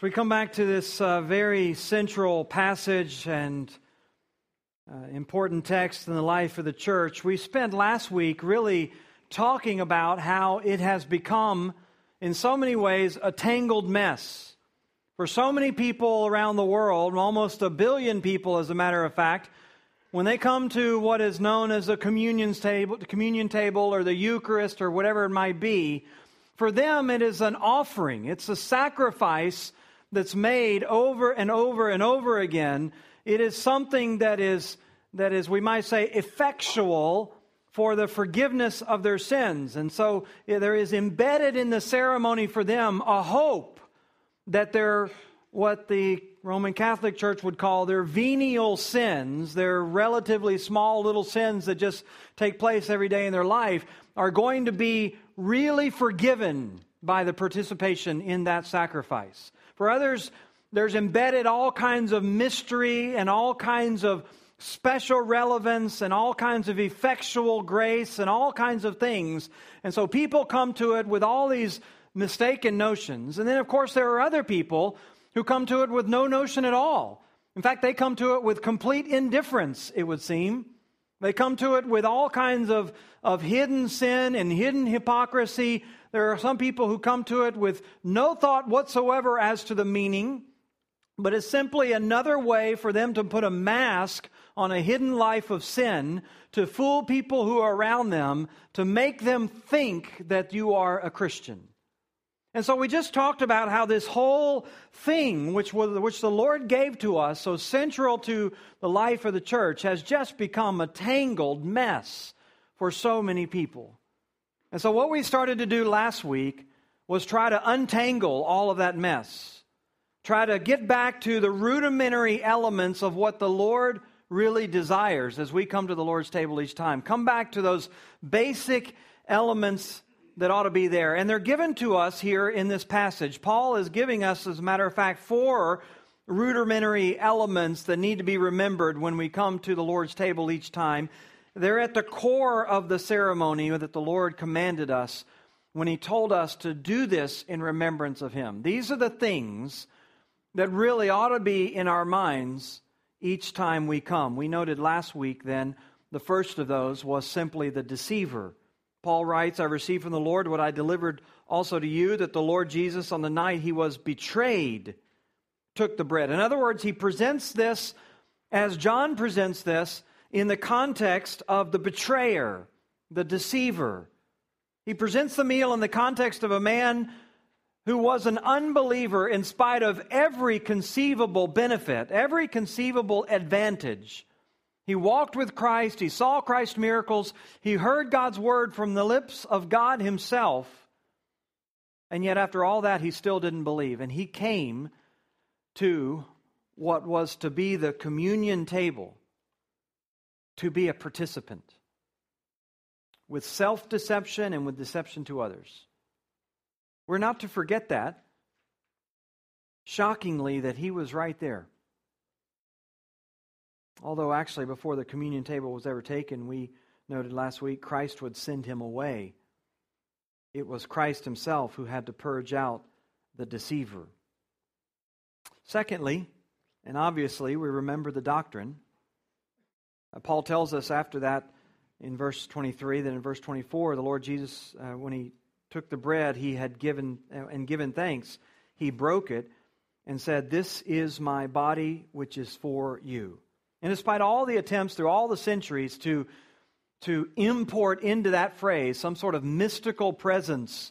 So we come back to this uh, very central passage and uh, important text in the life of the church. We spent last week really talking about how it has become, in so many ways, a tangled mess. For so many people around the world, almost a billion people, as a matter of fact, when they come to what is known as a communion table, communion table or the Eucharist or whatever it might be, for them it is an offering. It's a sacrifice that's made over and over and over again. It is something that is, that is, we might say, effectual for the forgiveness of their sins. And so there is embedded in the ceremony for them a hope that their, what the Roman Catholic Church would call their venial sins, their relatively small little sins that just take place every day in their life, are going to be really forgiven by the participation in that sacrifice. For others, there's embedded all kinds of mystery and all kinds of special relevance and all kinds of effectual grace and all kinds of things. And so people come to it with all these mistaken notions. And then, of course, there are other people who come to it with no notion at all. In fact, they come to it with complete indifference, it would seem. They come to it with all kinds of, of hidden sin and hidden hypocrisy there are some people who come to it with no thought whatsoever as to the meaning, but it's simply another way for them to put a mask on a hidden life of sin to fool people who are around them, to make them think that you are a Christian. And so we just talked about how this whole thing, which, was, which the Lord gave to us, so central to the life of the church, has just become a tangled mess for so many people. And so, what we started to do last week was try to untangle all of that mess, try to get back to the rudimentary elements of what the Lord really desires as we come to the Lord's table each time. Come back to those basic elements that ought to be there. And they're given to us here in this passage. Paul is giving us, as a matter of fact, four rudimentary elements that need to be remembered when we come to the Lord's table each time. They're at the core of the ceremony that the Lord commanded us when He told us to do this in remembrance of Him. These are the things that really ought to be in our minds each time we come. We noted last week then the first of those was simply the deceiver. Paul writes, I received from the Lord what I delivered also to you, that the Lord Jesus, on the night he was betrayed, took the bread. In other words, he presents this as John presents this in the context of the betrayer, the deceiver. He presents the meal in the context of a man who was an unbeliever in spite of every conceivable benefit, every conceivable advantage. He walked with Christ, he saw Christ's miracles, he heard God's word from the lips of God himself. And yet, after all that, he still didn't believe. And he came to what was to be the communion table to be a participant with self deception and with deception to others. We're not to forget that. Shockingly, that he was right there. Although, actually, before the communion table was ever taken, we noted last week Christ would send him away. It was Christ himself who had to purge out the deceiver. Secondly, and obviously, we remember the doctrine Paul tells us after that in verse 23 that in verse 24, the Lord Jesus, uh, when he took the bread he had given uh, and given thanks, he broke it and said, This is my body, which is for you. And despite all the attempts through all the centuries to, to import into that phrase some sort of mystical presence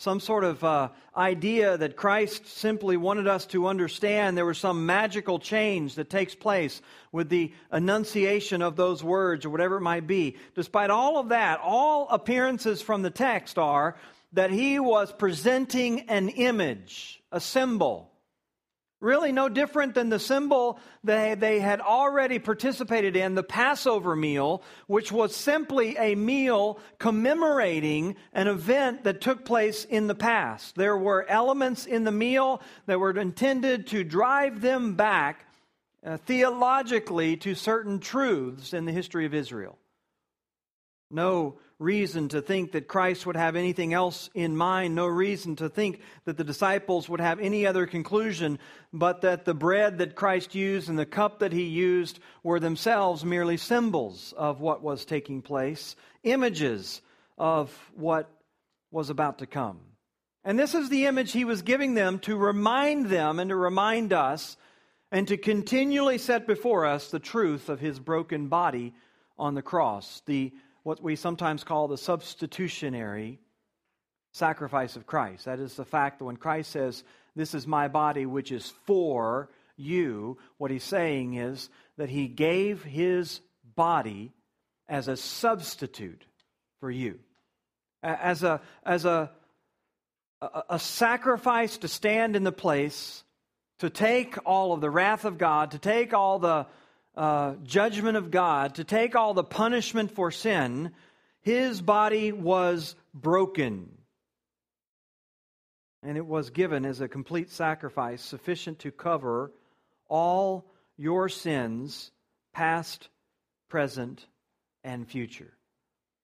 some sort of uh, idea that Christ simply wanted us to understand there was some magical change that takes place with the enunciation of those words or whatever it might be. Despite all of that, all appearances from the text are that he was presenting an image, a symbol. Really, no different than the symbol they, they had already participated in, the Passover meal, which was simply a meal commemorating an event that took place in the past. There were elements in the meal that were intended to drive them back uh, theologically to certain truths in the history of Israel. No reason to think that Christ would have anything else in mind, no reason to think that the disciples would have any other conclusion, but that the bread that Christ used and the cup that he used were themselves merely symbols of what was taking place, images of what was about to come. And this is the image he was giving them to remind them and to remind us and to continually set before us the truth of his broken body on the cross, the what we sometimes call the substitutionary sacrifice of Christ. That is the fact that when Christ says, This is my body, which is for you, what he's saying is that he gave his body as a substitute for you, as a, as a, a, a sacrifice to stand in the place, to take all of the wrath of God, to take all the uh, judgment of God, to take all the punishment for sin, his body was broken. And it was given as a complete sacrifice sufficient to cover all your sins, past, present, and future.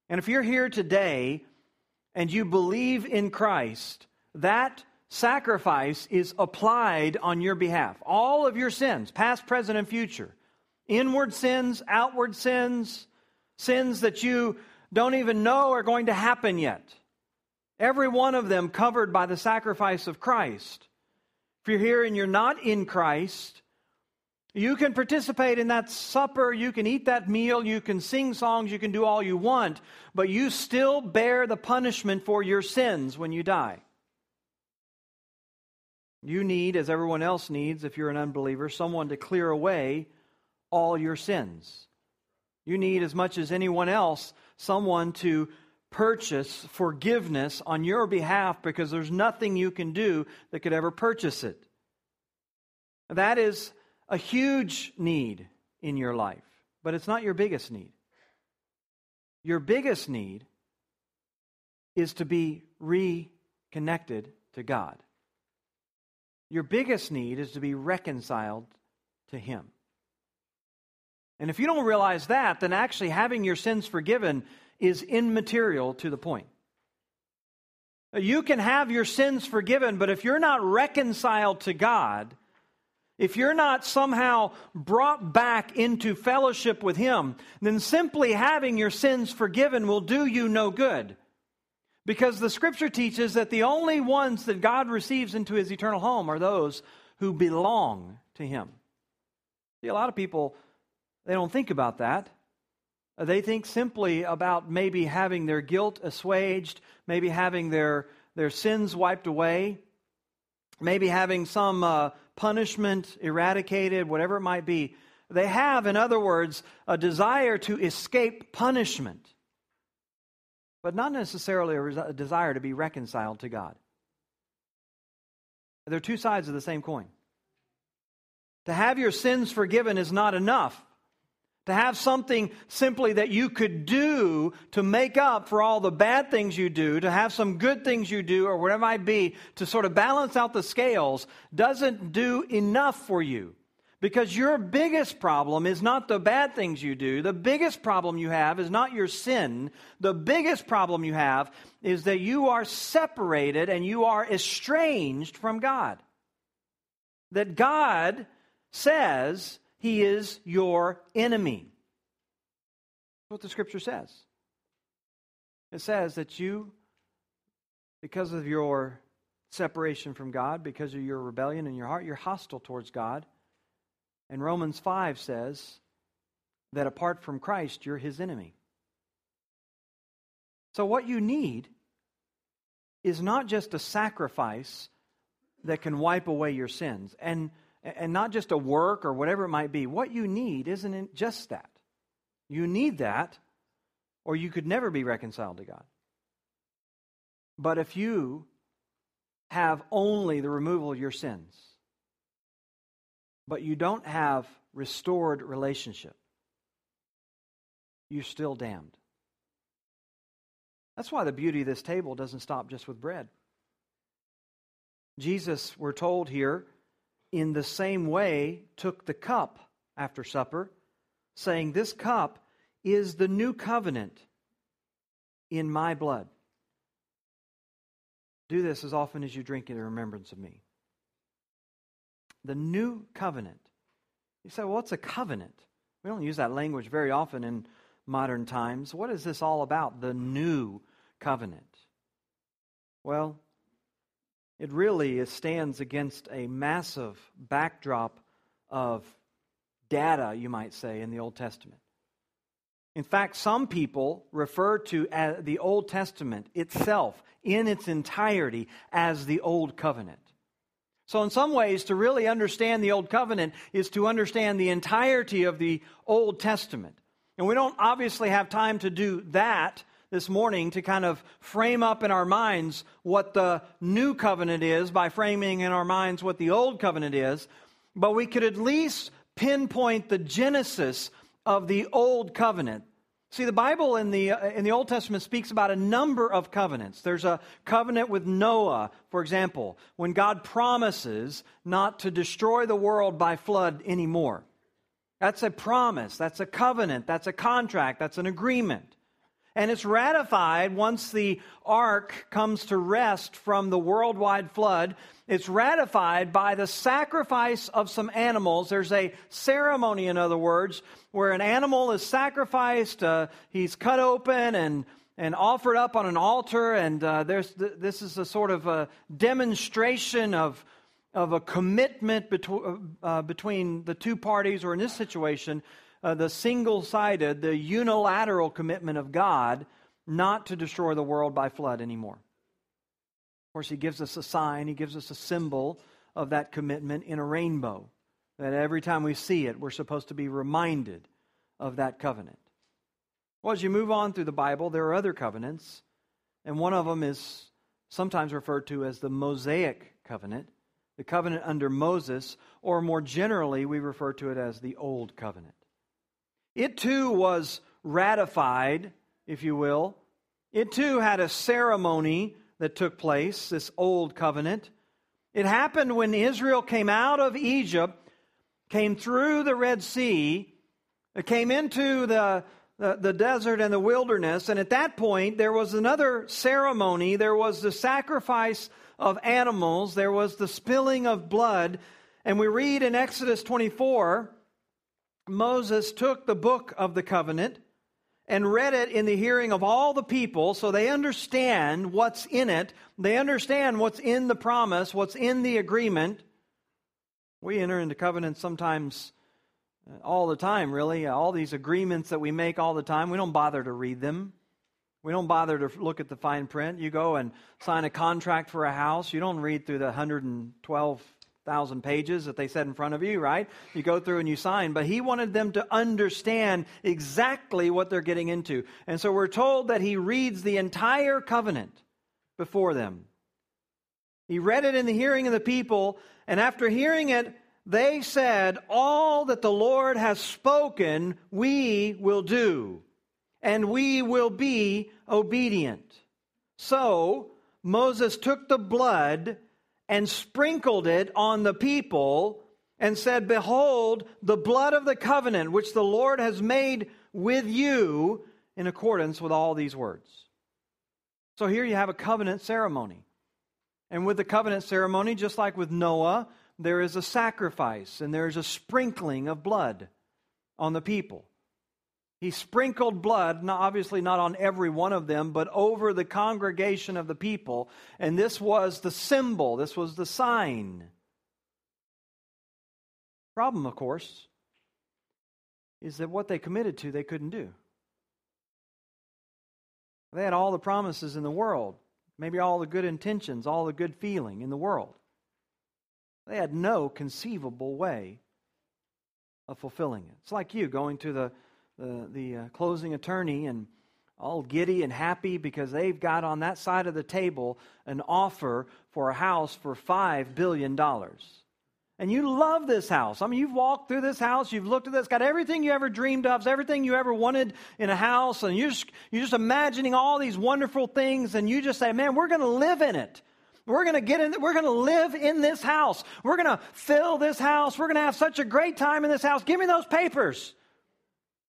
And if you're here today and you believe in Christ, that sacrifice is applied on your behalf. All of your sins, past, present, and future inward sins, outward sins, sins that you don't even know are going to happen yet. Every one of them covered by the sacrifice of Christ. If you're here and you're not in Christ, you can participate in that supper, you can eat that meal, you can sing songs, you can do all you want, but you still bear the punishment for your sins when you die. You need, as everyone else needs, if you're an unbeliever, someone to clear away all your sins. You need, as much as anyone else, someone to purchase forgiveness on your behalf because there's nothing you can do that could ever purchase it. That is a huge need in your life, but it's not your biggest need. Your biggest need is to be reconnected to God. Your biggest need is to be reconciled to Him. And if you don't realize that, then actually having your sins forgiven is immaterial to the point. You can have your sins forgiven, but if you're not reconciled to God, if you're not somehow brought back into fellowship with Him, then simply having your sins forgiven will do you no good. Because the scripture teaches that the only ones that God receives into His eternal home are those who belong to Him. See, a lot of people they don't think about that. They think simply about maybe having their guilt assuaged, maybe having their, their sins wiped away, maybe having some uh, punishment eradicated, whatever it might be. They have, in other words, a desire to escape punishment, but not necessarily a, res- a desire to be reconciled to God. They're two sides of the same coin. To have your sins forgiven is not enough. To have something simply that you could do to make up for all the bad things you do, to have some good things you do, or whatever it might be, to sort of balance out the scales, doesn't do enough for you. Because your biggest problem is not the bad things you do. The biggest problem you have is not your sin. The biggest problem you have is that you are separated and you are estranged from God. That God says he is your enemy. That's what the scripture says. It says that you, because of your separation from God, because of your rebellion in your heart, you're hostile towards God. And Romans 5 says that apart from Christ, you're his enemy. So, what you need is not just a sacrifice that can wipe away your sins. And and not just a work or whatever it might be. What you need isn't just that. You need that, or you could never be reconciled to God. But if you have only the removal of your sins, but you don't have restored relationship, you're still damned. That's why the beauty of this table doesn't stop just with bread. Jesus, we're told here, in the same way took the cup after supper, saying, This cup is the new covenant in my blood. Do this as often as you drink it in remembrance of me. The new covenant. You say, well, what's a covenant? We don't use that language very often in modern times. What is this all about? The new covenant. Well, it really stands against a massive backdrop of data, you might say, in the Old Testament. In fact, some people refer to the Old Testament itself in its entirety as the Old Covenant. So, in some ways, to really understand the Old Covenant is to understand the entirety of the Old Testament. And we don't obviously have time to do that this morning to kind of frame up in our minds what the new covenant is by framing in our minds what the old covenant is. But we could at least pinpoint the genesis of the old covenant. See, the Bible in the, uh, in the Old Testament speaks about a number of covenants. There's a covenant with Noah, for example, when God promises not to destroy the world by flood anymore. That's a promise, that's a covenant, that's a contract, that's an agreement. And it's ratified once the ark comes to rest from the worldwide flood. It's ratified by the sacrifice of some animals. There's a ceremony, in other words, where an animal is sacrificed, uh, he's cut open and and offered up on an altar, and uh, there's this is a sort of a demonstration of of a commitment between uh, between the two parties, or in this situation, uh, the single sided, the unilateral commitment of God not to destroy the world by flood anymore. Of course, He gives us a sign, He gives us a symbol of that commitment in a rainbow. That every time we see it, we're supposed to be reminded of that covenant. Well, as you move on through the Bible, there are other covenants, and one of them is sometimes referred to as the Mosaic covenant, the covenant under Moses, or more generally, we refer to it as the Old Covenant. It too was ratified, if you will. It too had a ceremony that took place, this old covenant. It happened when Israel came out of Egypt, came through the Red Sea, came into the, the, the, desert and the wilderness, and at that point there was another ceremony. There was the sacrifice of animals, there was the spilling of blood. And we read in Exodus 24 Moses took the book of the covenant and read it in the hearing of all the people so they understand what's in it. They understand what's in the promise, what's in the agreement. We enter into covenants sometimes uh, all the time, really. All these agreements that we make all the time, we don't bother to read them. We don't bother to look at the fine print. You go and sign a contract for a house. You don't read through the 112 thousand pages that they set in front of you, right? You go through and you sign. But he wanted them to understand exactly what they're getting into. And so we're told that he reads the entire covenant before them. He read it in the hearing of the people, and after hearing it, they said, All that the Lord has spoken, we will do, and we will be obedient. So Moses took the blood and sprinkled it on the people and said, Behold, the blood of the covenant which the Lord has made with you in accordance with all these words. So here you have a covenant ceremony. And with the covenant ceremony, just like with Noah, there is a sacrifice and there is a sprinkling of blood on the people. He sprinkled blood, not, obviously not on every one of them, but over the congregation of the people. And this was the symbol, this was the sign. Problem, of course, is that what they committed to, they couldn't do. They had all the promises in the world, maybe all the good intentions, all the good feeling in the world. They had no conceivable way of fulfilling it. It's like you going to the the, the uh, closing attorney and all giddy and happy because they've got on that side of the table an offer for a house for $5 billion. And you love this house. I mean, you've walked through this house, you've looked at this, got everything you ever dreamed of, everything you ever wanted in a house, and you're just, you're just imagining all these wonderful things, and you just say, man, we're going to live in it. We're going to get in, we're going to live in this house. We're going to fill this house. We're going to have such a great time in this house. Give me those papers.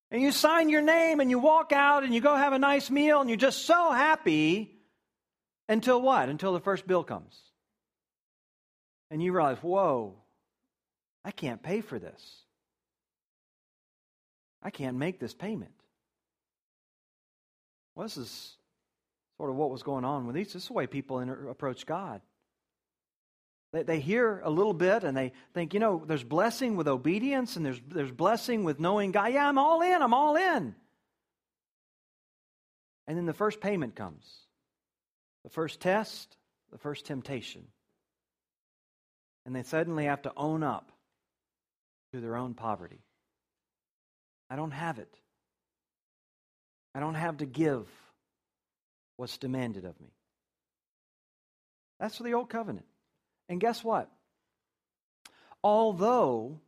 And you sign your name and you walk out and you go have a nice meal and you're just so happy until what? Until the first bill comes. And you realize, whoa, I can't pay for this. I can't make this payment. Well, this is sort of what was going on with these. This is the way people approach God. They, they hear a little bit and they think, you know, there's blessing with obedience and there's, there's blessing with knowing God. Yeah, I'm all in, I'm all in. And then the first payment comes the first test, the first temptation. And they suddenly have to own up to their own poverty. I don't have it. I don't have to give what's demanded of me. That's for the old covenant. And guess what? Although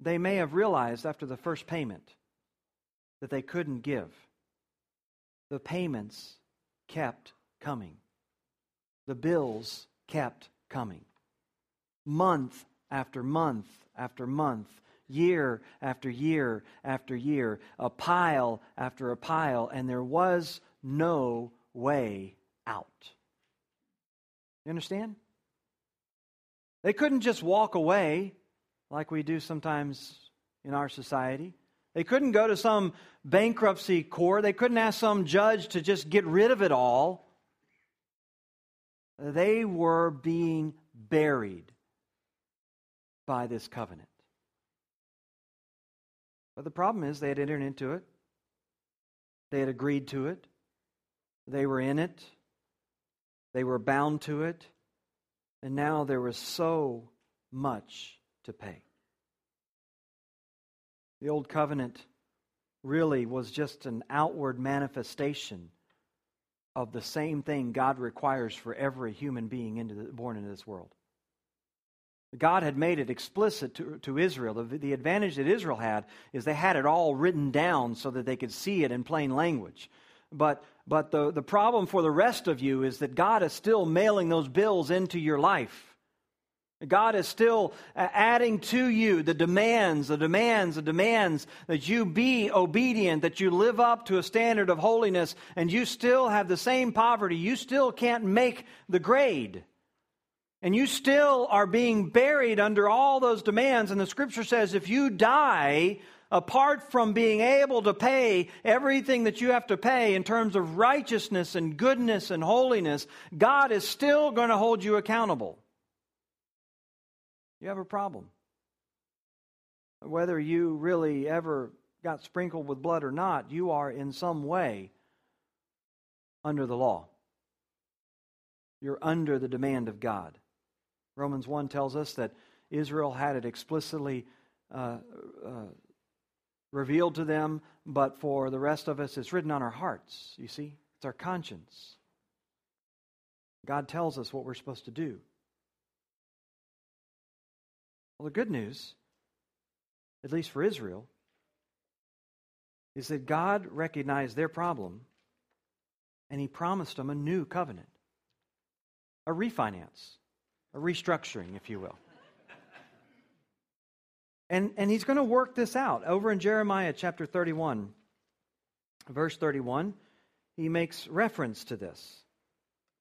they may have realized after the first payment that they couldn't give, the payments kept coming. The bills kept coming. Month after month after month, year after year after year, a pile after a pile, and there was no way out. You understand? They couldn't just walk away like we do sometimes in our society. They couldn't go to some bankruptcy court. They couldn't ask some judge to just get rid of it all. They were being buried by this covenant. But the problem is they had entered into it, they had agreed to it, they were in it, they were bound to it, and now there was so much to pay. The Old Covenant really was just an outward manifestation of the same thing God requires for every human being into the, born into this world. God had made it explicit to, to Israel. The, the advantage that Israel had is they had it all written down so that they could see it in plain language. But, but the, the problem for the rest of you is that God is still mailing those bills into your life. God is still uh, adding to you the demands, the demands, the demands that you be obedient, that you live up to a standard of holiness, and you still have the same poverty. You still can't make the grade. And you still are being buried under all those demands. And the scripture says if you die apart from being able to pay everything that you have to pay in terms of righteousness and goodness and holiness, God is still going to hold you accountable. You have a problem. Whether you really ever got sprinkled with blood or not, you are in some way under the law. You're under the demand of God. Romans 1 tells us that Israel had it explicitly uh, uh, revealed to them, but for the rest of us, it's written on our hearts. You see, it's our conscience. God tells us what we're supposed to do. Well, the good news, at least for Israel, is that God recognized their problem and He promised them a new covenant, a refinance, a restructuring, if you will. And, and he's going to work this out. Over in Jeremiah chapter 31, verse 31, he makes reference to this.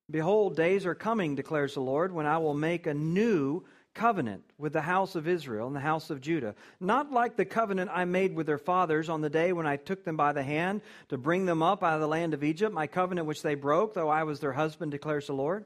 Behold, days are coming, declares the Lord, when I will make a new covenant with the house of Israel and the house of Judah, not like the covenant I made with their fathers on the day when I took them by the hand to bring them up out of the land of Egypt, my covenant which they broke, though I was their husband, declares the Lord.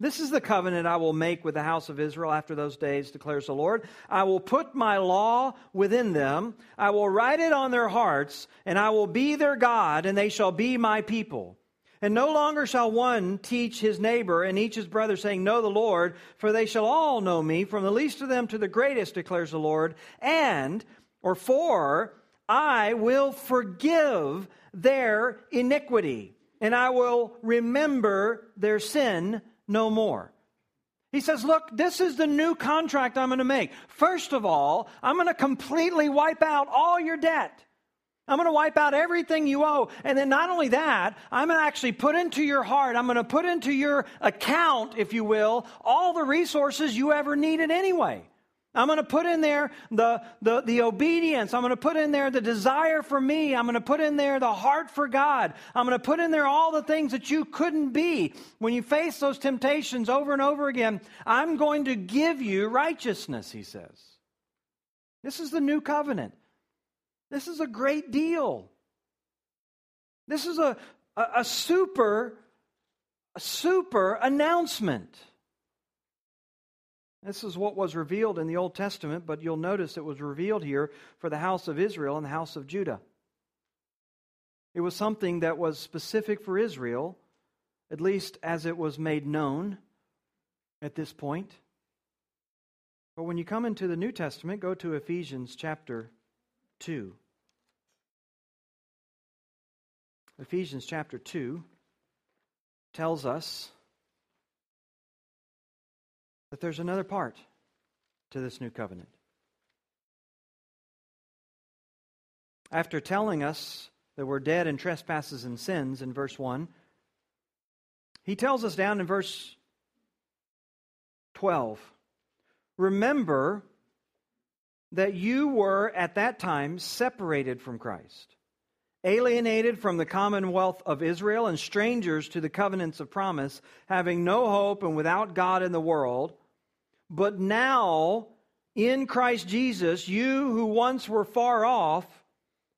This is the covenant I will make with the house of Israel after those days, declares the Lord. I will put my law within them, I will write it on their hearts, and I will be their God, and they shall be my people. And no longer shall one teach his neighbor and each his brother, saying, Know the Lord, for they shall all know me, from the least of them to the greatest, declares the Lord. And, or for, I will forgive their iniquity, and I will remember their sin no more. He says, Look, this is the new contract I'm going to make. First of all, I'm going to completely wipe out all your debt. I'm going to wipe out everything you owe. And then not only that, I'm going to actually put into your heart, I'm going to put into your account, if you will, all the resources you ever needed anyway. I'm going to put in there the, the, the obedience. I'm going to put in there the desire for me. I'm going to put in there the heart for God. I'm going to put in there all the things that you couldn't be. When you face those temptations over and over again, I'm going to give you righteousness, he says. This is the new covenant. This is a great deal. This is a, a, a super, a super announcement. This is what was revealed in the Old Testament, but you'll notice it was revealed here for the house of Israel and the house of Judah. It was something that was specific for Israel, at least as it was made known at this point. But when you come into the New Testament, go to Ephesians chapter 2. Ephesians chapter 2 tells us that there's another part to this new covenant. After telling us that we're dead in trespasses and sins in verse 1, he tells us down in verse 12 Remember that you were at that time separated from Christ, alienated from the commonwealth of Israel, and strangers to the covenants of promise, having no hope and without God in the world. But now, in Christ Jesus, you who once were far off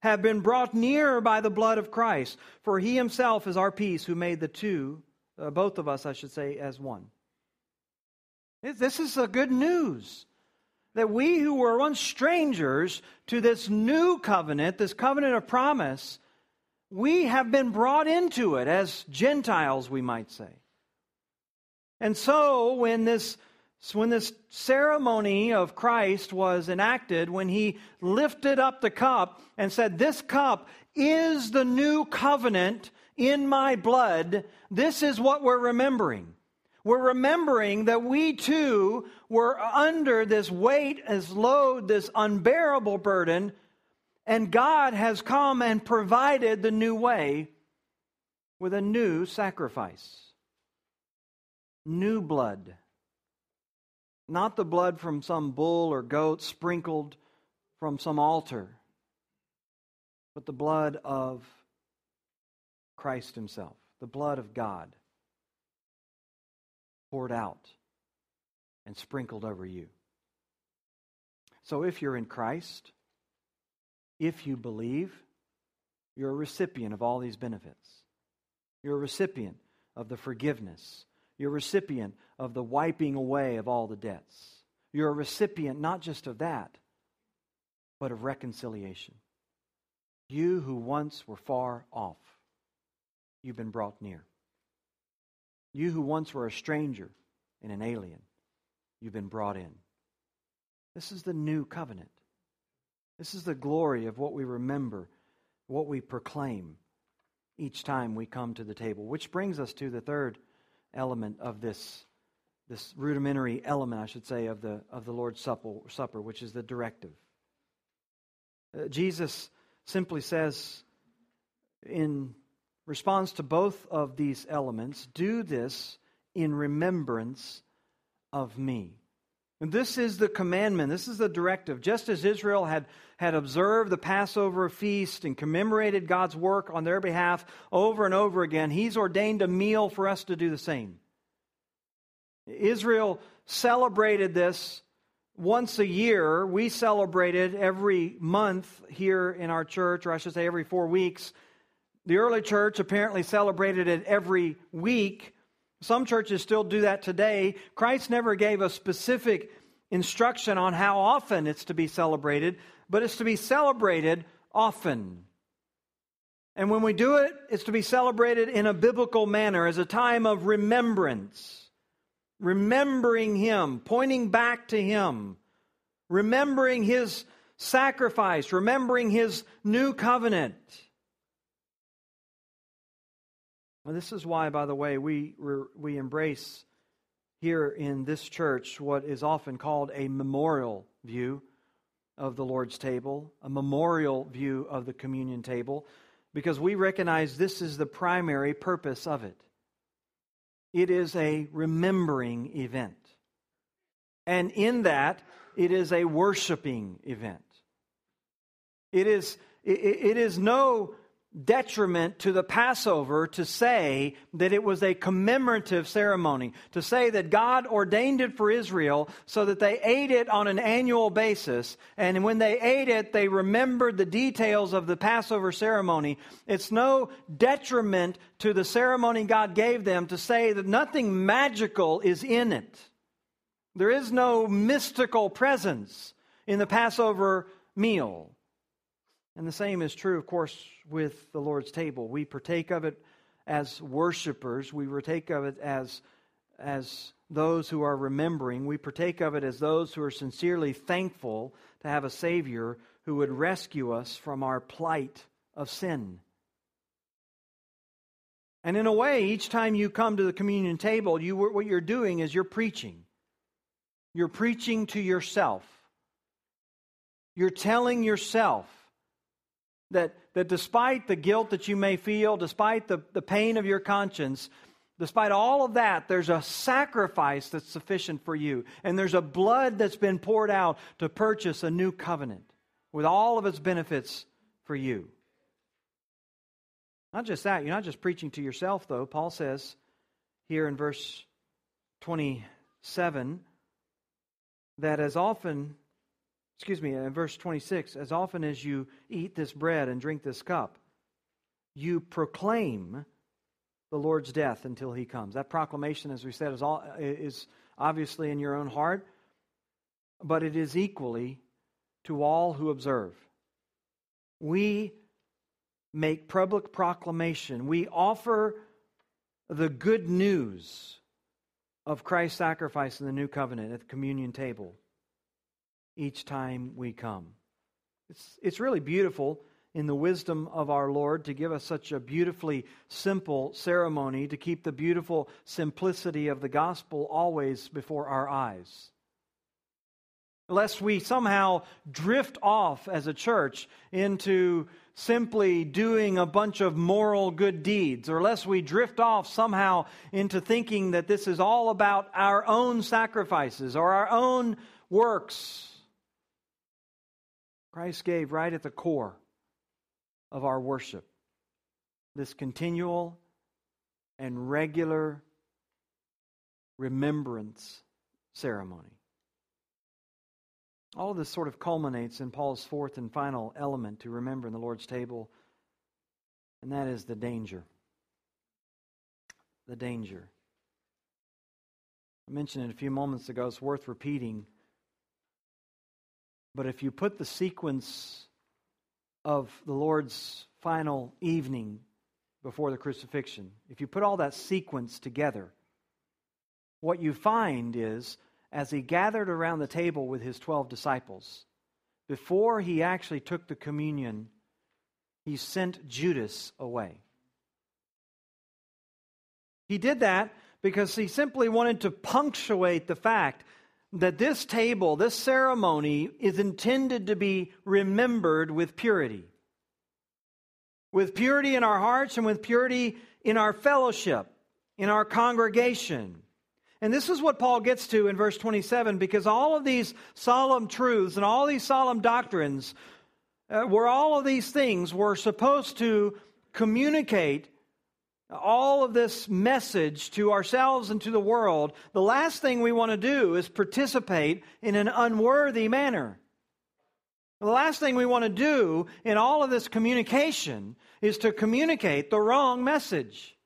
have been brought near by the blood of Christ. For he himself is our peace, who made the two, uh, both of us, I should say, as one. This is a good news. That we who were once strangers to this new covenant, this covenant of promise, we have been brought into it as Gentiles, we might say. And so, when this when this ceremony of Christ was enacted, when he lifted up the cup and said, This cup is the new covenant in my blood, this is what we're remembering. We're remembering that we too were under this weight, this load, this unbearable burden, and God has come and provided the new way with a new sacrifice. New blood not the blood from some bull or goat sprinkled from some altar, but the blood of Christ Himself, the blood of God poured out and sprinkled over you. So if you're in Christ, if you believe, you're a recipient of all these benefits. You're a recipient of the forgiveness you're a recipient of the wiping away of all the debts. You're a recipient not just of that, but of reconciliation. You who once were far off, you've been brought near. You who once were a stranger and an alien, you've been brought in. This is the new covenant. This is the glory of what we remember, what we proclaim each time we come to the table. Which brings us to the third element of this, this rudimentary element, I should say, of the, of the Lord's Supper, which is the directive. Uh, Jesus simply says, in response to both of these elements, do this in remembrance of me. And this is the commandment, this is the directive. Just as Israel had, had observed the Passover feast and commemorated God's work on their behalf over and over again, He's ordained a meal for us to do the same. Israel celebrated this once a year. We celebrate it every month here in our church, or I should say every four weeks. The early church apparently celebrated it every week. Some churches still do that today. Christ never gave a specific instruction on how often it's to be celebrated, but it's to be celebrated often. And when we do it, it's to be celebrated in a biblical manner as a time of remembrance. Remembering Him, pointing back to Him, remembering His sacrifice, remembering His new covenant. Well, this is why, by the way, we, we embrace here in this church what is often called a memorial view of the Lord's table, a memorial view of the communion table, because we recognize this is the primary purpose of it. It is a remembering event. And in that, it is a worshiping event. It is, it, it is no detriment to the Passover to say that it was a commemorative ceremony, to say that God ordained it for Israel so that they ate it on an annual basis. And when they ate it, they remembered the details of the Passover ceremony. It's no detriment to the ceremony God gave them to say that nothing magical is in it. There is no mystical presence in the Passover meal. And the same is true, of course, with the Lord's table. We partake of it as worshipers, we partake of it as, as those who are remembering, we partake of it as those who are sincerely thankful to have a Savior who would rescue us from our plight of sin. And in a way, each time you come to the communion table, you, what you're doing is you're preaching. You're preaching to yourself. You're telling yourself that, that despite the guilt that you may feel, despite the, the pain of your conscience, despite all of that, there's a sacrifice that's sufficient for you. And there's a blood that's been poured out to purchase a new covenant with all of its benefits for you. Not just that, you're not just preaching to yourself, though. Paul says here in verse 27 that as often excuse me, in verse 26, as often as you eat this bread and drink this cup, you proclaim the Lord's death until he comes. That proclamation, as we said, is, all, is obviously in your own heart, but it is equally to all who observe. We make public proclamation, we offer the good news of Christ's sacrifice in the new covenant at the communion table each time we come. It's, it's really beautiful in the wisdom of our Lord to give us such a beautifully simple ceremony, to keep the beautiful simplicity of the gospel always before our eyes. Lest we somehow drift off as a church into simply doing a bunch of moral good deeds, or lest we drift off somehow into thinking that this is all about our own sacrifices or our own works Christ gave right at the core of our worship this continual and regular remembrance ceremony. All of this sort of culminates in Paul's fourth and final element to remember in the Lord's table, and that is the danger. The danger. I mentioned it a few moments ago, it's worth repeating. But if you put the sequence of the Lord's final evening before the crucifixion, if you put all that sequence together, what you find is as he gathered around the table with his 12 disciples, before he actually took the communion, he sent Judas away. He did that because he simply wanted to punctuate the fact that this table, this ceremony, is intended to be remembered with purity. With purity in our hearts and with purity in our fellowship, in our congregation. And this is what Paul gets to in verse 27 because all of these solemn truths and all these solemn doctrines, uh, where all of these things were supposed to communicate all of this message to ourselves and to the world, the last thing we want to do is participate in an unworthy manner. The last thing we want to do in all of this communication is to communicate the wrong message.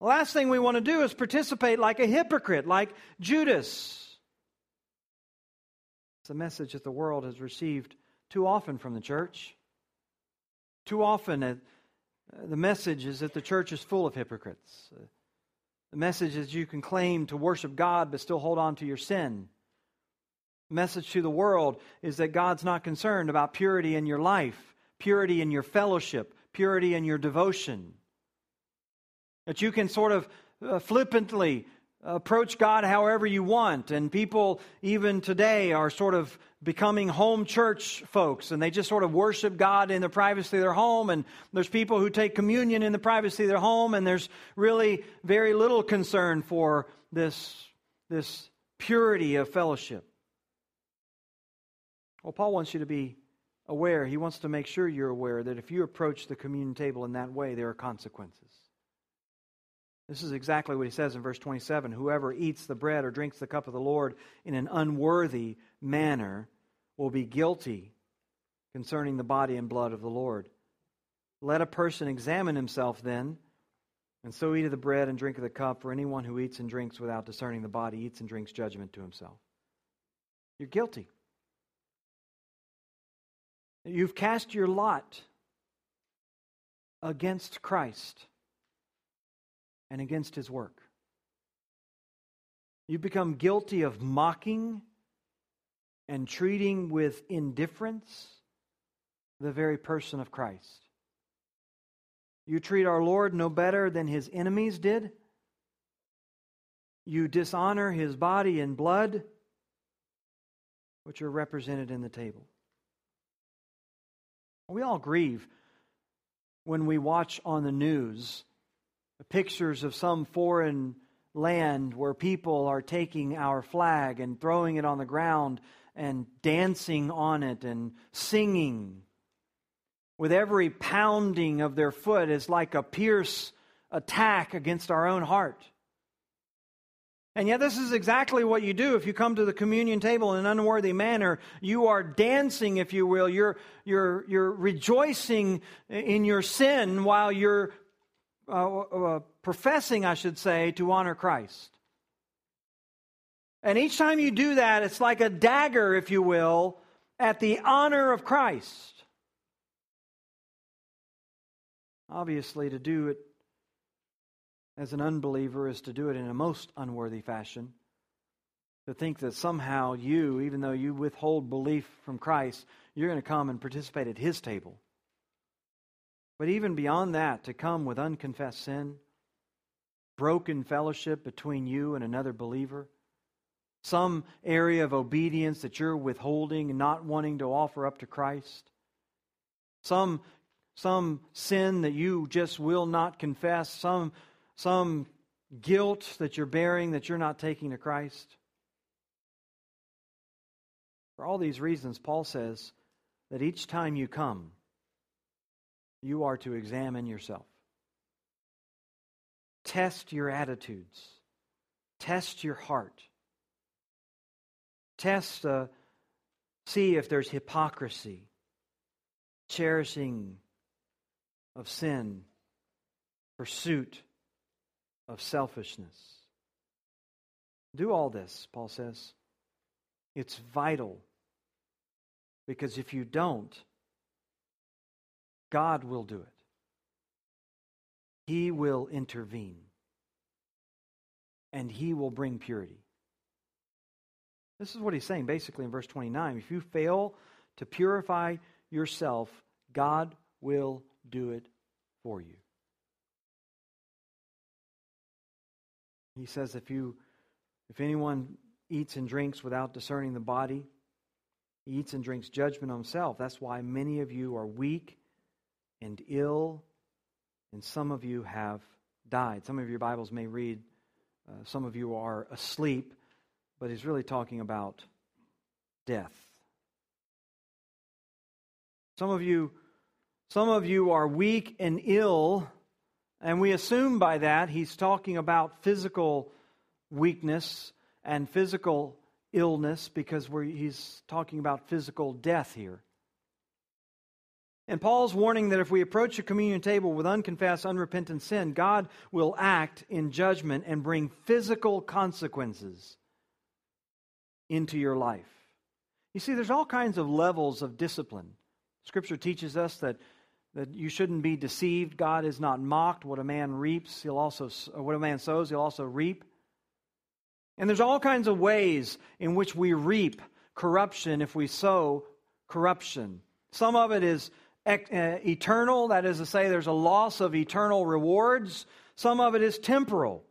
The last thing we want to do is participate like a hypocrite, like Judas. It's a message that the world has received too often from the church. Too often, the message is that the church is full of hypocrites. The message is you can claim to worship God but still hold on to your sin. The message to the world is that God's not concerned about purity in your life, purity in your fellowship, purity in your devotion. That you can sort of uh, flippantly approach God however you want. And people, even today, are sort of becoming home church folks, and they just sort of worship God in the privacy of their home. And there's people who take communion in the privacy of their home, and there's really very little concern for this, this purity of fellowship. Well, Paul wants you to be aware. He wants to make sure you're aware that if you approach the communion table in that way, there are consequences. This is exactly what he says in verse 27 Whoever eats the bread or drinks the cup of the Lord in an unworthy manner will be guilty concerning the body and blood of the Lord. Let a person examine himself then, and so eat of the bread and drink of the cup, for anyone who eats and drinks without discerning the body eats and drinks judgment to himself. You're guilty. You've cast your lot against Christ and against his work. You become guilty of mocking and treating with indifference the very person of Christ. You treat our Lord no better than his enemies did. You dishonor his body and blood, which are represented in the table. We all grieve when we watch on the news pictures of some foreign land where people are taking our flag and throwing it on the ground and dancing on it and singing. With every pounding of their foot is like a pierce attack against our own heart. And yet, this is exactly what you do if you come to the communion table in an unworthy manner. You are dancing, if you will. You're, you're, you're rejoicing in your sin while you're uh, uh, professing, I should say, to honor Christ. And each time you do that, it's like a dagger, if you will, at the honor of Christ. Obviously, to do it as an unbeliever is to do it in a most unworthy fashion. To think that somehow you, even though you withhold belief from Christ, you're going to come and participate at His table. But even beyond that, to come with unconfessed sin, broken fellowship between you and another believer, some area of obedience that you're withholding and not wanting to offer up to Christ, some, some sin that you just will not confess, some, some guilt that you're bearing that you're not taking to Christ. For all these reasons, Paul says that each time you come, you are to examine yourself. Test your attitudes. Test your heart. Test, uh, see if there's hypocrisy, cherishing of sin, pursuit of selfishness. Do all this, Paul says. It's vital. Because if you don't, God will do it. He will intervene. And He will bring purity. This is what he's saying basically in verse 29. If you fail to purify yourself, God will do it for you. He says if you if anyone eats and drinks without discerning the body, he eats and drinks judgment on himself. That's why many of you are weak and ill, and some of you have died. Some of your Bibles may read, uh, some of you are asleep, but he's really talking about death. Some of you, some of you are weak and ill, and we assume by that he's talking about physical weakness and physical illness because he's talking about physical death here. And Paul's warning that if we approach a communion table with unconfessed, unrepentant sin, God will act in judgment and bring physical consequences into your life. You see, there's all kinds of levels of discipline. Scripture teaches us that, that you shouldn't be deceived. God is not mocked. What a man reaps, he'll also what a man sows, he'll also reap. And there's all kinds of ways in which we reap corruption if we sow corruption. Some of it is uh, Uh, eternal, that is to say, there's a loss of eternal rewards. Some of it is temporal.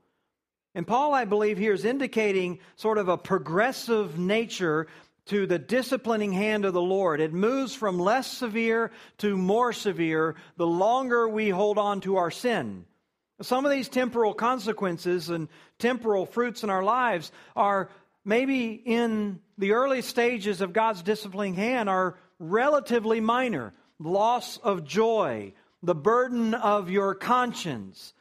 And Paul, I believe, here is indicating sort of a progressive nature to the disciplining hand of the Lord. It moves from less severe to more severe the longer we hold on to our sin. Some of these temporal consequences and temporal fruits in our lives are maybe in the early stages of God's disciplining hand, are relatively minor loss of joy, the burden of your conscience.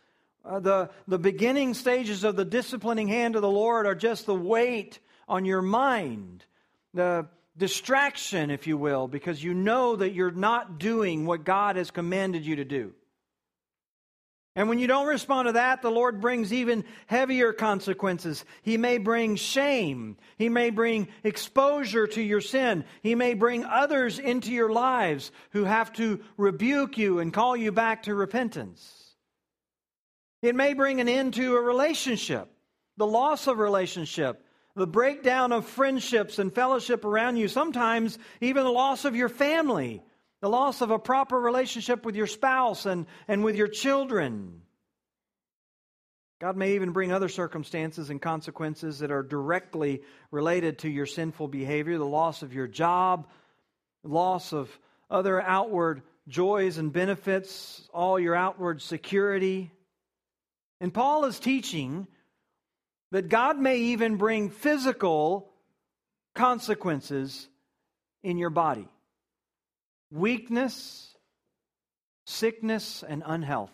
Uh, the, the beginning stages of the disciplining hand of the Lord are just the weight on your mind, the distraction, if you will, because you know that you're not doing what God has commanded you to do. And when you don't respond to that, the Lord brings even heavier consequences. He may bring shame. He may bring exposure to your sin. He may bring others into your lives who have to rebuke you and call you back to repentance. It may bring an end to a relationship, the loss of relationship, the breakdown of friendships and fellowship around you, sometimes even the loss of your family the loss of a proper relationship with your spouse and, and with your children. God may even bring other circumstances and consequences that are directly related to your sinful behavior the loss of your job, loss of other outward joys and benefits, all your outward security. And Paul is teaching that God may even bring physical consequences in your body weakness, sickness, and unhealth.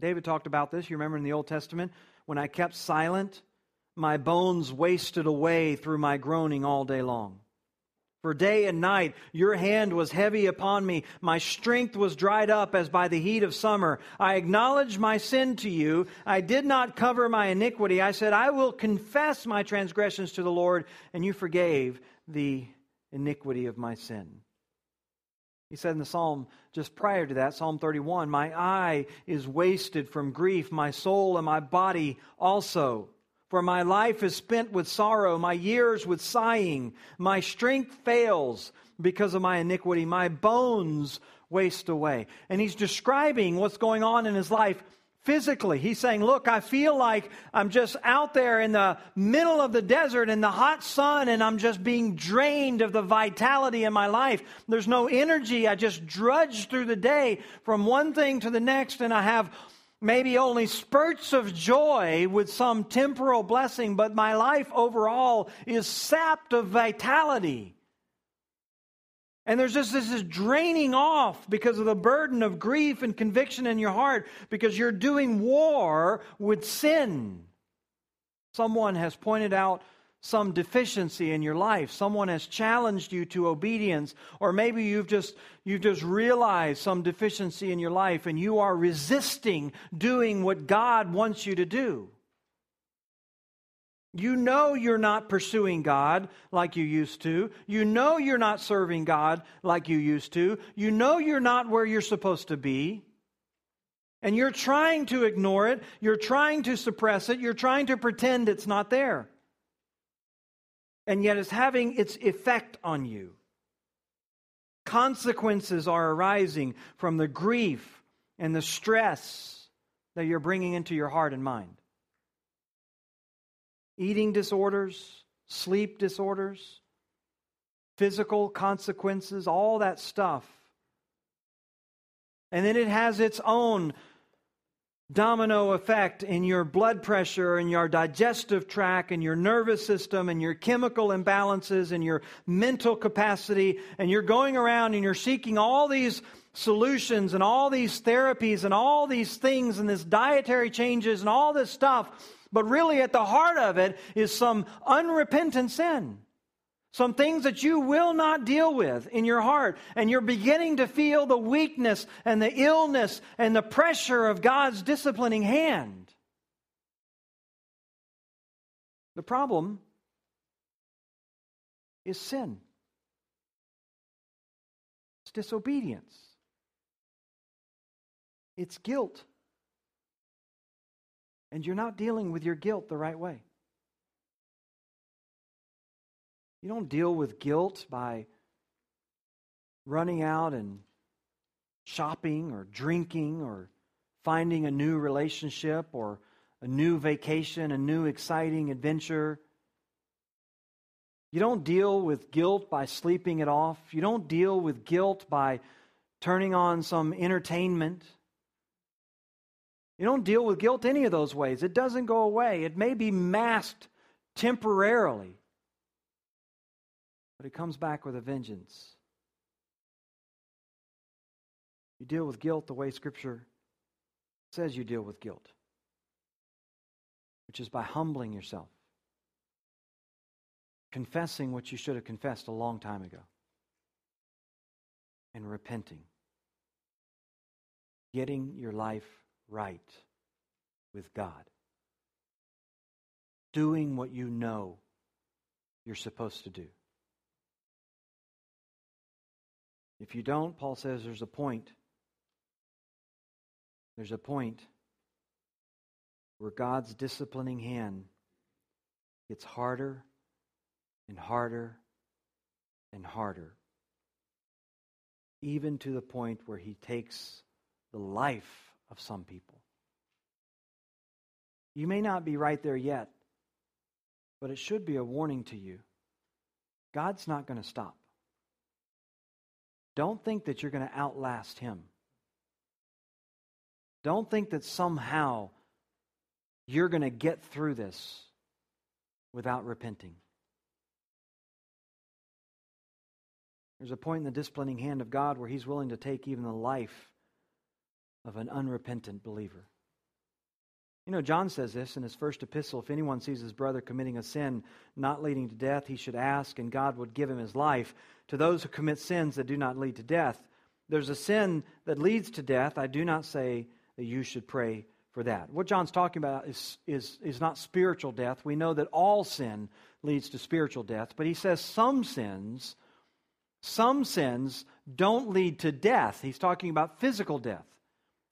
David talked about this. You remember in the Old Testament, when I kept silent, my bones wasted away through my groaning all day long. For day and night your hand was heavy upon me. My strength was dried up as by the heat of summer. I acknowledged my sin to you. I did not cover my iniquity. I said, I will confess my transgressions to the Lord, and you forgave the iniquity of my sin. He said in the psalm just prior to that, Psalm 31, My eye is wasted from grief, my soul and my body also. For my life is spent with sorrow, my years with sighing. My strength fails because of my iniquity. My bones waste away. And he's describing what's going on in his life physically. He's saying, Look, I feel like I'm just out there in the middle of the desert in the hot sun and I'm just being drained of the vitality in my life. There's no energy. I just drudge through the day from one thing to the next and I have maybe only spurts of joy with some temporal blessing, but my life overall is sapped of vitality. And there's just this, this draining off because of the burden of grief and conviction in your heart because you're doing war with sin. Someone has pointed out some deficiency in your life. Someone has challenged you to obedience, or maybe you've just you've just realized some deficiency in your life and you are resisting doing what God wants you to do. You know you're not pursuing God like you used to. You know you're not serving God like you used to. You know you're not where you're supposed to be. And you're trying to ignore it. You're trying to suppress it. You're trying to pretend it's not there. And yet it's having its effect on you. Consequences are arising from the grief and the stress that you're bringing into your heart and mind eating disorders, sleep disorders, physical consequences, all that stuff. And then it has its own domino effect in your blood pressure and your digestive tract and your nervous system and your chemical imbalances and your mental capacity. And you're going around and you're seeking all these solutions and all these therapies and all these things and this dietary changes and all this stuff. But really, at the heart of it is some unrepentant sin. Some things that you will not deal with in your heart. And you're beginning to feel the weakness and the illness and the pressure of God's disciplining hand. The problem is sin, it's disobedience, it's guilt and you're not dealing with your guilt the right way. You don't deal with guilt by running out and shopping or drinking or finding a new relationship or a new vacation, a new exciting adventure. You don't deal with guilt by sleeping it off. You don't deal with guilt by turning on some entertainment. You don't deal with guilt any of those ways. It doesn't go away. It may be masked temporarily, but it comes back with a vengeance. You deal with guilt the way Scripture says you deal with guilt, which is by humbling yourself, confessing what you should have confessed a long time ago, and repenting, getting your life right with God, doing what you know you're supposed to do. If you don't, Paul says there's a point there's a point where God's disciplining hand gets harder and harder and harder, even to the point where He takes the life of some people. You may not be right there yet, but it should be a warning to you. God's not going to stop. Don't think that you're going to outlast Him. Don't think that somehow you're going to get through this without repenting. There's a point in the disciplining hand of God where He's willing to take even the life of an unrepentant believer. You know, John says this in his first epistle if anyone sees his brother committing a sin not leading to death, he should ask, and God would give him his life. To those who commit sins that do not lead to death, there's a sin that leads to death. I do not say that you should pray for that. What John's talking about is, is, is not spiritual death. We know that all sin leads to spiritual death, but he says some sins, some sins don't lead to death. He's talking about physical death.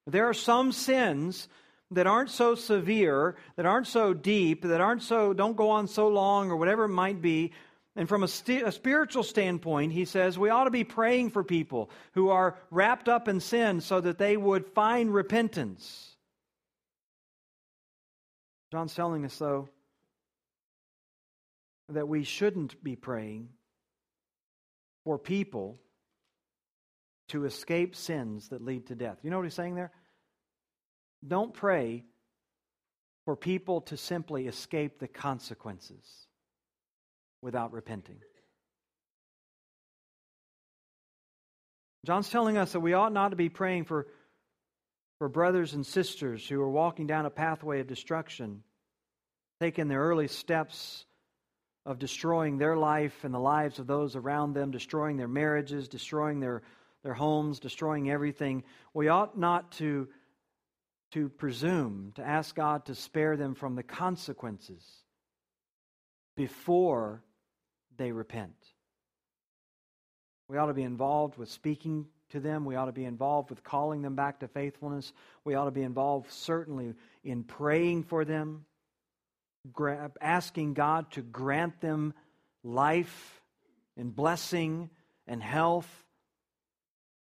There are some sins that aren't so severe, that aren't so deep, that aren't so, don't go on so long or whatever it might be, and from a, st- a, spiritual standpoint, he says we ought to be praying for people who are wrapped up in sin so that they would find repentance. John's telling us, though, that we shouldn't be praying for people to escape sins that lead to death. You know what he's saying there? Don't pray for people to simply escape the consequences without repenting. John's telling us that we ought not to be praying for, for brothers and sisters who are walking down a pathway of destruction, taking their early steps of destroying their life and the lives of those around them, destroying their marriages, destroying their, their homes, destroying everything. We ought not to, to presume to ask God to spare them from the consequences before they repent. We ought to be involved with speaking to them. We ought to be involved with calling them back to faithfulness. We ought to be involved, certainly, in praying for them, asking God to grant them life and blessing and health,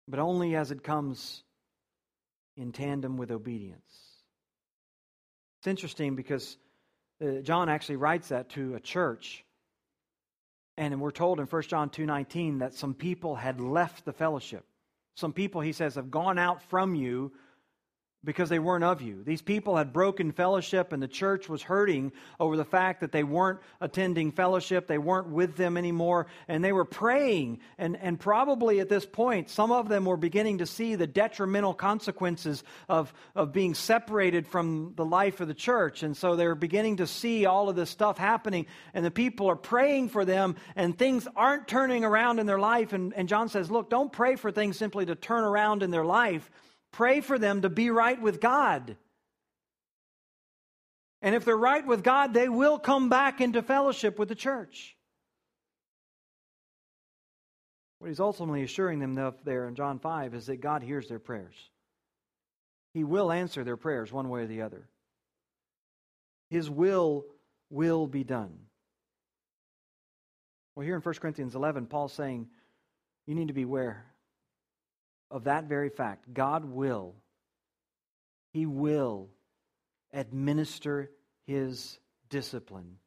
but only as it comes in tandem with obedience. It's interesting because uh, John actually writes that to a church and we're told in 1 John 2:19 that some people had left the fellowship. Some people, he says, have gone out from you because they weren't of you. These people had broken fellowship, and the church was hurting over the fact that they weren't attending fellowship, they weren't with them anymore, and they were praying. And, and probably at this point, some of them were beginning to see the detrimental consequences of, of being separated from the life of the church. And so they're beginning to see all of this stuff happening, and the people are praying for them, and things aren't turning around in their life. And, and John says, Look, don't pray for things simply to turn around in their life Pray for them to be right with God. And if they're right with God, they will come back into fellowship with the church. What he's ultimately assuring them of there in John 5 is that God hears their prayers. He will answer their prayers one way or the other. His will will be done. Well, here in 1 Corinthians 11, Paul's saying, you need to beware of that very fact. God will, He will administer His discipline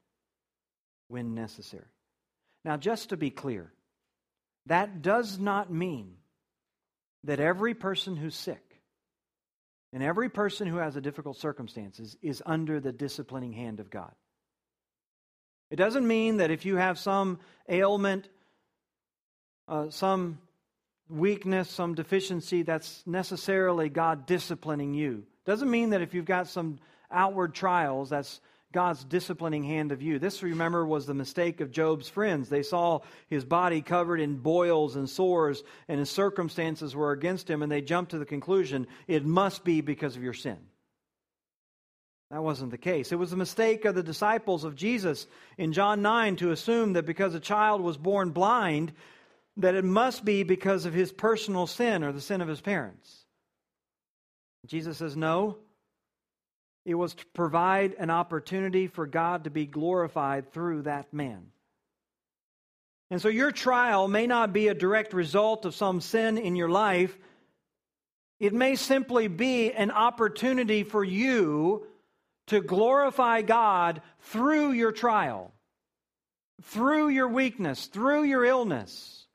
when necessary. Now, just to be clear, that does not mean that every person who's sick and every person who has a difficult circumstances is under the disciplining hand of God. It doesn't mean that if you have some ailment, uh, some weakness, some deficiency, that's necessarily God disciplining you. Doesn't mean that if you've got some outward trials, that's God's disciplining hand of you. This, remember, was the mistake of Job's friends. They saw his body covered in boils and sores, and his circumstances were against him, and they jumped to the conclusion it must be because of your sin. That wasn't the case. It was a mistake of the disciples of Jesus in John 9 to assume that because a child was born blind, that it must be because of his personal sin or the sin of his parents. Jesus says, no. It was to provide an opportunity for God to be glorified through that man. And so your trial may not be a direct result of some sin in your life. It may simply be an opportunity for you to glorify God through your trial, through your weakness, through your illness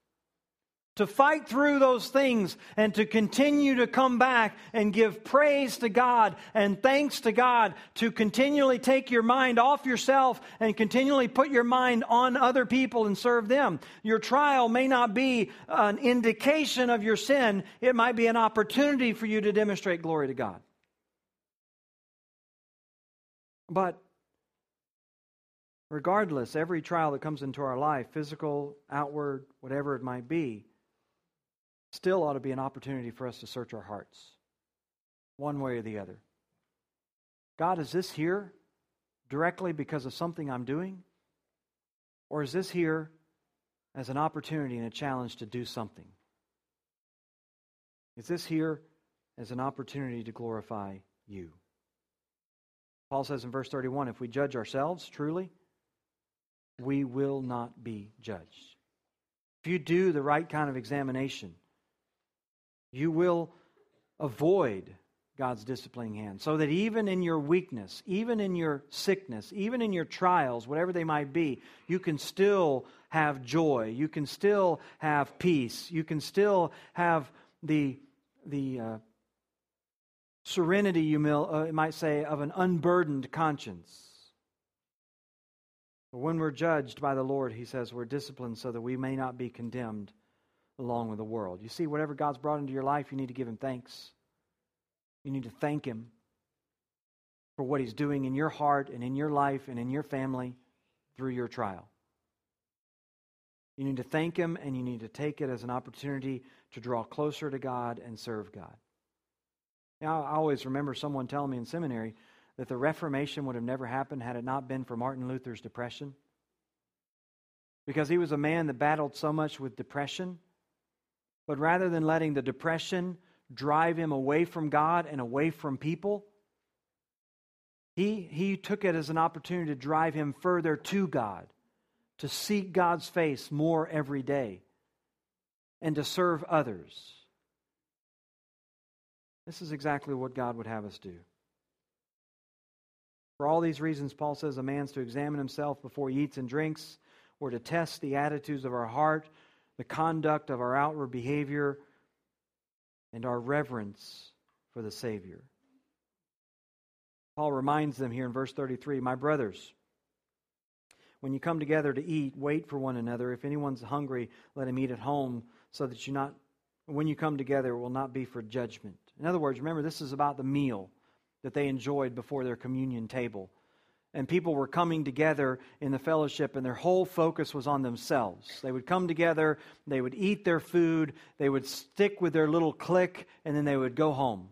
to fight through those things and to continue to come back and give praise to God and thanks to God, to continually take your mind off yourself and continually put your mind on other people and serve them. Your trial may not be an indication of your sin, it might be an opportunity for you to demonstrate glory to God. But regardless, every trial that comes into our life, physical, outward, whatever it might be, still ought to be an opportunity for us to search our hearts, one way or the other. God, is this here directly because of something I'm doing? Or is this here as an opportunity and a challenge to do something? Is this here as an opportunity to glorify you? Paul says in verse 31 if we judge ourselves truly, we will not be judged. If you do the right kind of examination, you will avoid God's disciplining hand. So that even in your weakness, even in your sickness, even in your trials, whatever they might be, you can still have joy. You can still have peace. You can still have the, the uh, serenity, you uh, might say, of an unburdened conscience. When we're judged by the Lord, he says, we're disciplined so that we may not be condemned along with the world. You see, whatever God's brought into your life, you need to give Him thanks. You need to thank Him for what He's doing in your heart and in your life and in your family through your trial. You need to thank Him and you need to take it as an opportunity to draw closer to God and serve God. Now, I always remember someone telling me in seminary that the Reformation would have never happened had it not been for Martin Luther's depression. Because he was a man that battled so much with depression but rather than letting the depression drive him away from God and away from people, he, he took it as an opportunity to drive him further to God, to seek God's face more every day, and to serve others. This is exactly what God would have us do. For all these reasons, Paul says a man's to examine himself before he eats and drinks, or to test the attitudes of our heart the conduct of our outward behavior, and our reverence for the Savior. Paul reminds them here in verse 33 My brothers, when you come together to eat, wait for one another. If anyone's hungry, let him eat at home, so that you not, when you come together, it will not be for judgment. In other words, remember, this is about the meal that they enjoyed before their communion table and people were coming together in the fellowship, and their whole focus was on themselves. They would come together, they would eat their food, they would stick with their little clique, and then they would go home.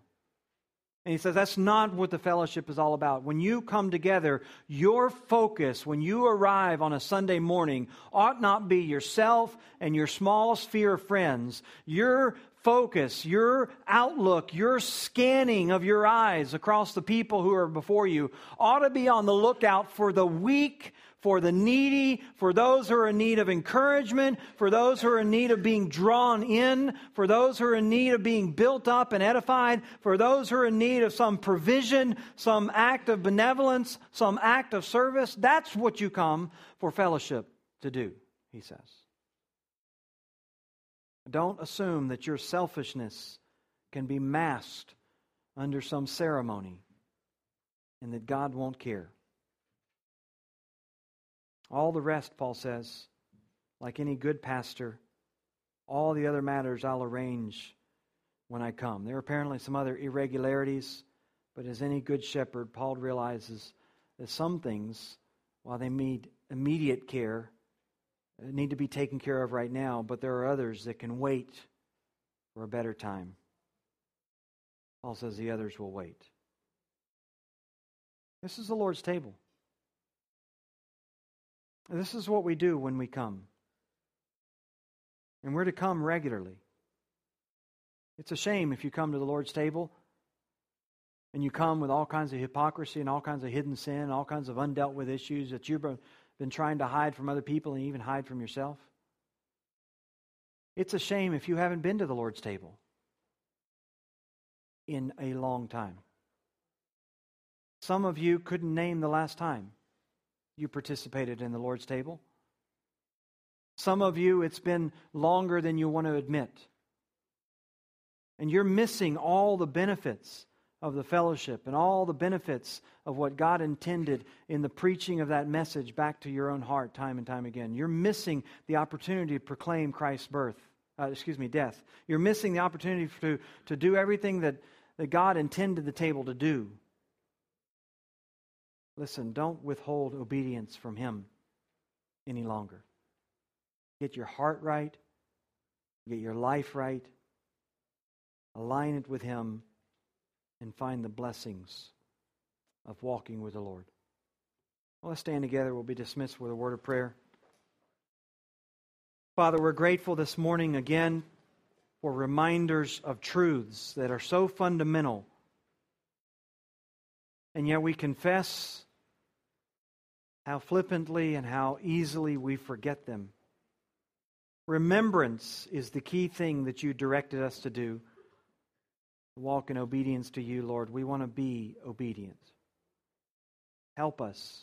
And he says that's not what the fellowship is all about. When you come together, your focus, when you arrive on a Sunday morning, ought not be yourself and your small sphere of friends. Your focus, your outlook, your scanning of your eyes across the people who are before you ought to be on the lookout for the weak, for the needy, for those who are in need of encouragement, for those who are in need of being drawn in, for those who are in need of being built up and edified, for those who are in need of some provision, some act of benevolence, some act of service. That's what you come for fellowship to do, he says. Don't assume that your selfishness can be masked under some ceremony and that God won't care. All the rest, Paul says, like any good pastor, all the other matters I'll arrange when I come. There are apparently some other irregularities, but as any good shepherd, Paul realizes that some things, while they need immediate care, need to be taken care of right now, but there are others that can wait for a better time. Paul says the others will wait. This is the Lord's table. This is what we do when we come. And we're to come regularly. It's a shame if you come to the Lord's table and you come with all kinds of hypocrisy and all kinds of hidden sin, all kinds of undealt with issues that you've been trying to hide from other people and even hide from yourself. It's a shame if you haven't been to the Lord's table in a long time. Some of you couldn't name the last time you participated in the Lord's table. Some of you, it's been longer than you want to admit. And you're missing all the benefits of the fellowship and all the benefits of what God intended in the preaching of that message back to your own heart time and time again. You're missing the opportunity to proclaim Christ's birth, uh, excuse me, death. You're missing the opportunity to, to do everything that, that God intended the table to do. Listen, don't withhold obedience from Him any longer. Get your heart right, get your life right, align it with Him, and find the blessings of walking with the Lord. Well, let's stand together. We'll be dismissed with a word of prayer. Father, we're grateful this morning again for reminders of truths that are so fundamental. And yet we confess how flippantly and how easily we forget them. Remembrance is the key thing that you directed us to do. Walk in obedience to you, Lord. We want to be obedient. Help us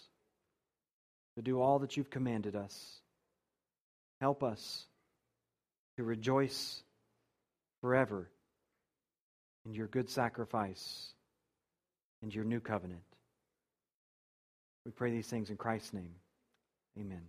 to do all that you've commanded us. Help us to rejoice forever in your good sacrifice and your new covenant. We pray these things in Christ's name. Amen.